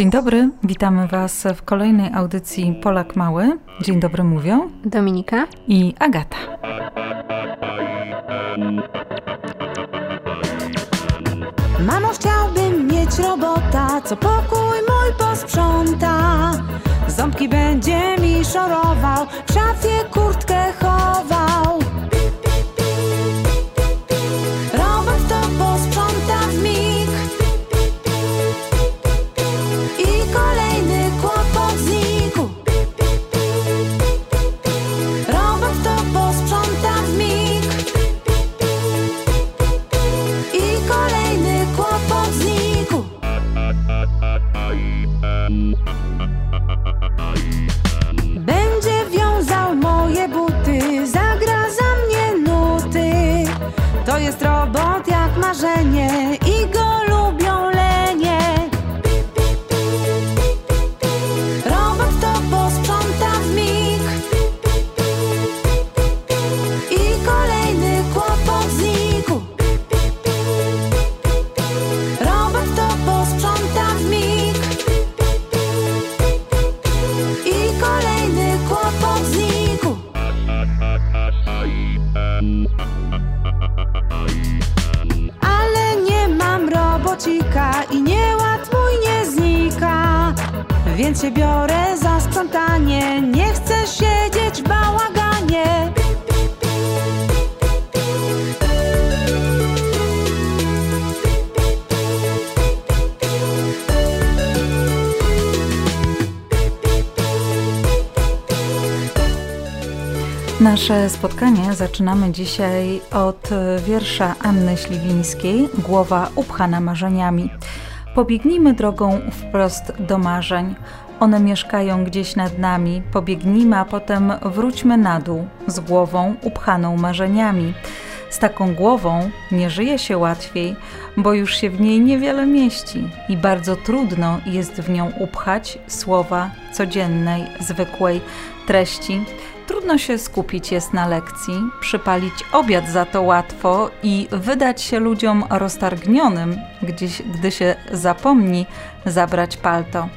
Dzień dobry, witamy Was w kolejnej audycji Polak Mały. Dzień dobry mówią Dominika i Agata. Mamo, chciałbym mieć robota, co pokój mój posprząta. Ząbki będzie mi szorował, w szafie kurtkę jak marzenie robocika i nieład mój nie znika. Więc się biorę za sprzątanie, nie chcę siedzieć w bałaganie. Nasze spotkanie zaczynamy dzisiaj od wiersza Anny Śliwińskiej Głowa upchana marzeniami. Pobiegnijmy drogą wprost do marzeń. One mieszkają gdzieś nad nami. Pobiegnijmy, a potem wróćmy na dół z głową upchaną marzeniami. Z taką głową nie żyje się łatwiej, bo już się w niej niewiele mieści i bardzo trudno jest w nią upchać słowa codziennej, zwykłej treści. Trudno się skupić jest na lekcji, przypalić obiad za to łatwo i wydać się ludziom roztargnionym, gdzieś, gdy się zapomni zabrać palto.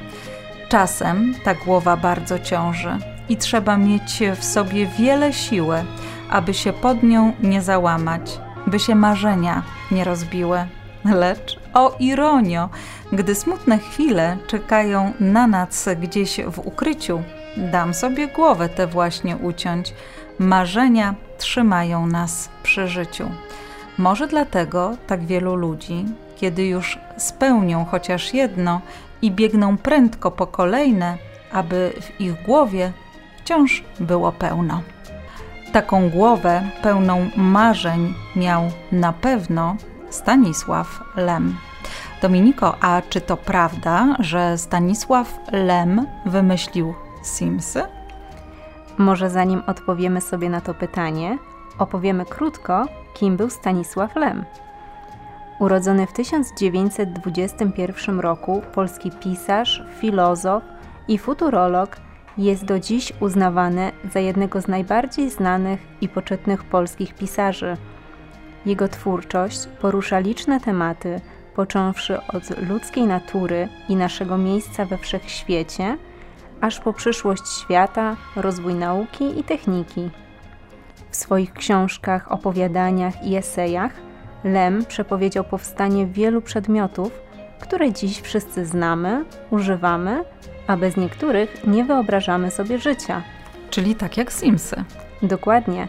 Czasem ta głowa bardzo ciąży i trzeba mieć w sobie wiele siły, aby się pod nią nie załamać, by się marzenia nie rozbiły. Lecz, o ironio, gdy smutne chwile czekają na nas gdzieś w ukryciu, dam sobie głowę tę właśnie uciąć. Marzenia trzymają nas przy życiu. Może dlatego tak wielu ludzi, kiedy już spełnią chociaż jedno i biegną prędko po kolejne, aby w ich głowie wciąż było pełno. Taką głowę pełną marzeń miał na pewno Stanisław Lem. Dominiko, a czy to prawda, że Stanisław Lem wymyślił Simsy? Może zanim odpowiemy sobie na to pytanie, opowiemy krótko, kim był Stanisław Lem. Urodzony w 1921 roku polski pisarz, filozof i futurolog jest do dziś uznawany za jednego z najbardziej znanych i poczytnych polskich pisarzy. Jego twórczość porusza liczne tematy, począwszy od ludzkiej natury i naszego miejsca we wszechświecie, aż po przyszłość świata, rozwój nauki i techniki. W swoich książkach, opowiadaniach i esejach Lem przepowiedział powstanie wielu przedmiotów, które dziś wszyscy znamy, używamy, a bez niektórych nie wyobrażamy sobie życia. Czyli tak jak Simsy. Dokładnie.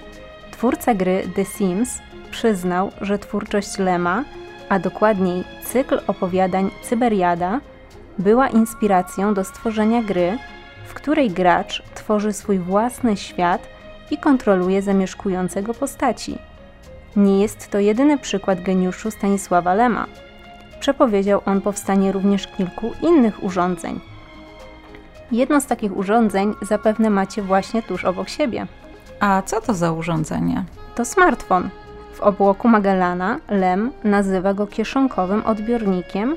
Twórca gry The Sims przyznał, że twórczość Lema, a dokładniej cykl opowiadań Cyberiada, była inspiracją do stworzenia gry, której gracz tworzy swój własny świat i kontroluje zamieszkującego postaci. Nie jest to jedyny przykład geniuszu Stanisława Lema. Przepowiedział on powstanie również kilku innych urządzeń. Jedno z takich urządzeń zapewne macie właśnie tuż obok siebie. A co to za urządzenie? To smartfon. W obłoku Magellana Lem nazywa go kieszonkowym odbiornikiem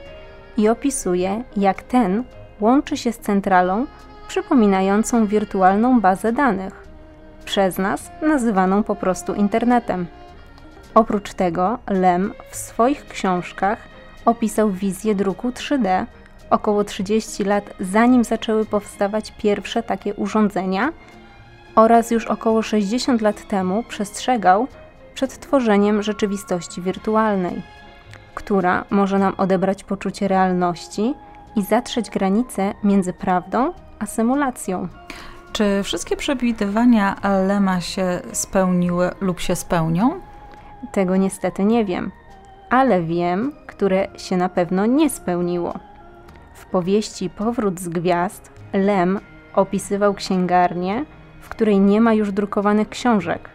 i opisuje, jak ten łączy się z centralą przypominającą wirtualną bazę danych, przez nas nazywaną po prostu internetem. Oprócz tego Lem w swoich książkach opisał wizję druku 3D około 30 lat zanim zaczęły powstawać pierwsze takie urządzenia oraz już około 60 lat temu przestrzegał przed tworzeniem rzeczywistości wirtualnej, która może nam odebrać poczucie realności i zatrzeć granice między prawdą a symulacją. Czy wszystkie przewidywania Lema się spełniły lub się spełnią? Tego niestety nie wiem, ale wiem, które się na pewno nie spełniło. W powieści Powrót z Gwiazd Lem opisywał księgarnię, w której nie ma już drukowanych książek.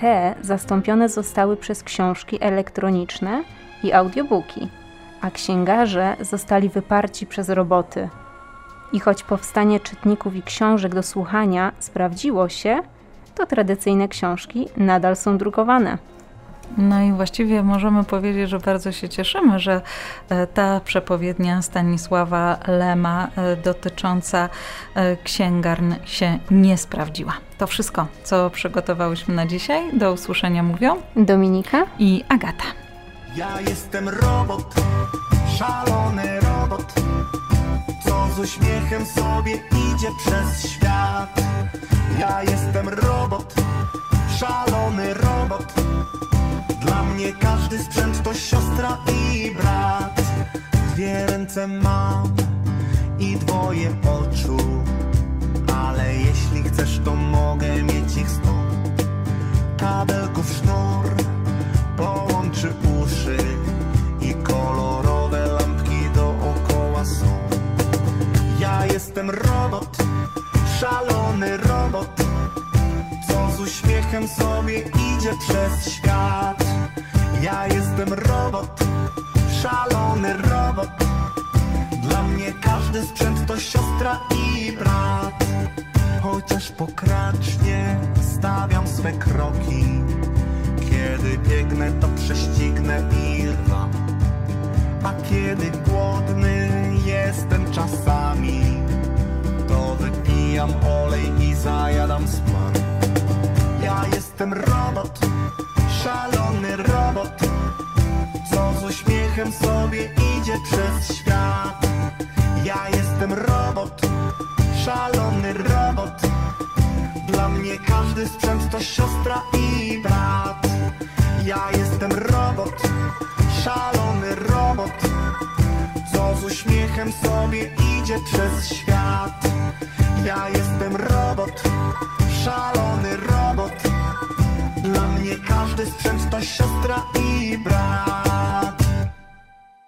Te zastąpione zostały przez książki elektroniczne i audiobooki, a księgarze zostali wyparci przez roboty. I choć powstanie czytników i książek do słuchania sprawdziło się, to tradycyjne książki nadal są drukowane. No i właściwie możemy powiedzieć, że bardzo się cieszymy, że e, ta przepowiednia Stanisława Lema e, dotycząca e, księgarn się nie sprawdziła. To wszystko, co przygotowałyśmy na dzisiaj. Do usłyszenia mówią Dominika i Agata. Ja jestem robot, szalony robot, co z uśmiechem sobie idzie przez świat. Ja jestem robot, szalony robot. Dla mnie każdy sprzęt to siostra i brat. Dwie ręce mam i dwoje oczu, ale jeśli chcesz, to mogę mieć ich sto. Kabelków sznur połączy uszy uśmiechem sobie idzie przez świat. Ja jestem robot, szalony robot. Dla mnie każdy sprzęt to siostra i brat. Chociaż pokracznie stawiam swe kroki. Kiedy biegnę, to prześcignę i rwam. A kiedy głodny jestem czasami, to wypijam olej i zajadam smak. Jestem robot, szalony robot, co z uśmiechem sobie idzie przez świat. Ja jestem robot, szalony robot. Dla mnie każdy sprzęt to siostra i brat. Ja jestem robot, szalony robot, co z uśmiechem sobie idzie przez świat. Ja jestem robot, szalony robot. Mnie każdy sprzęt to siostra i brat.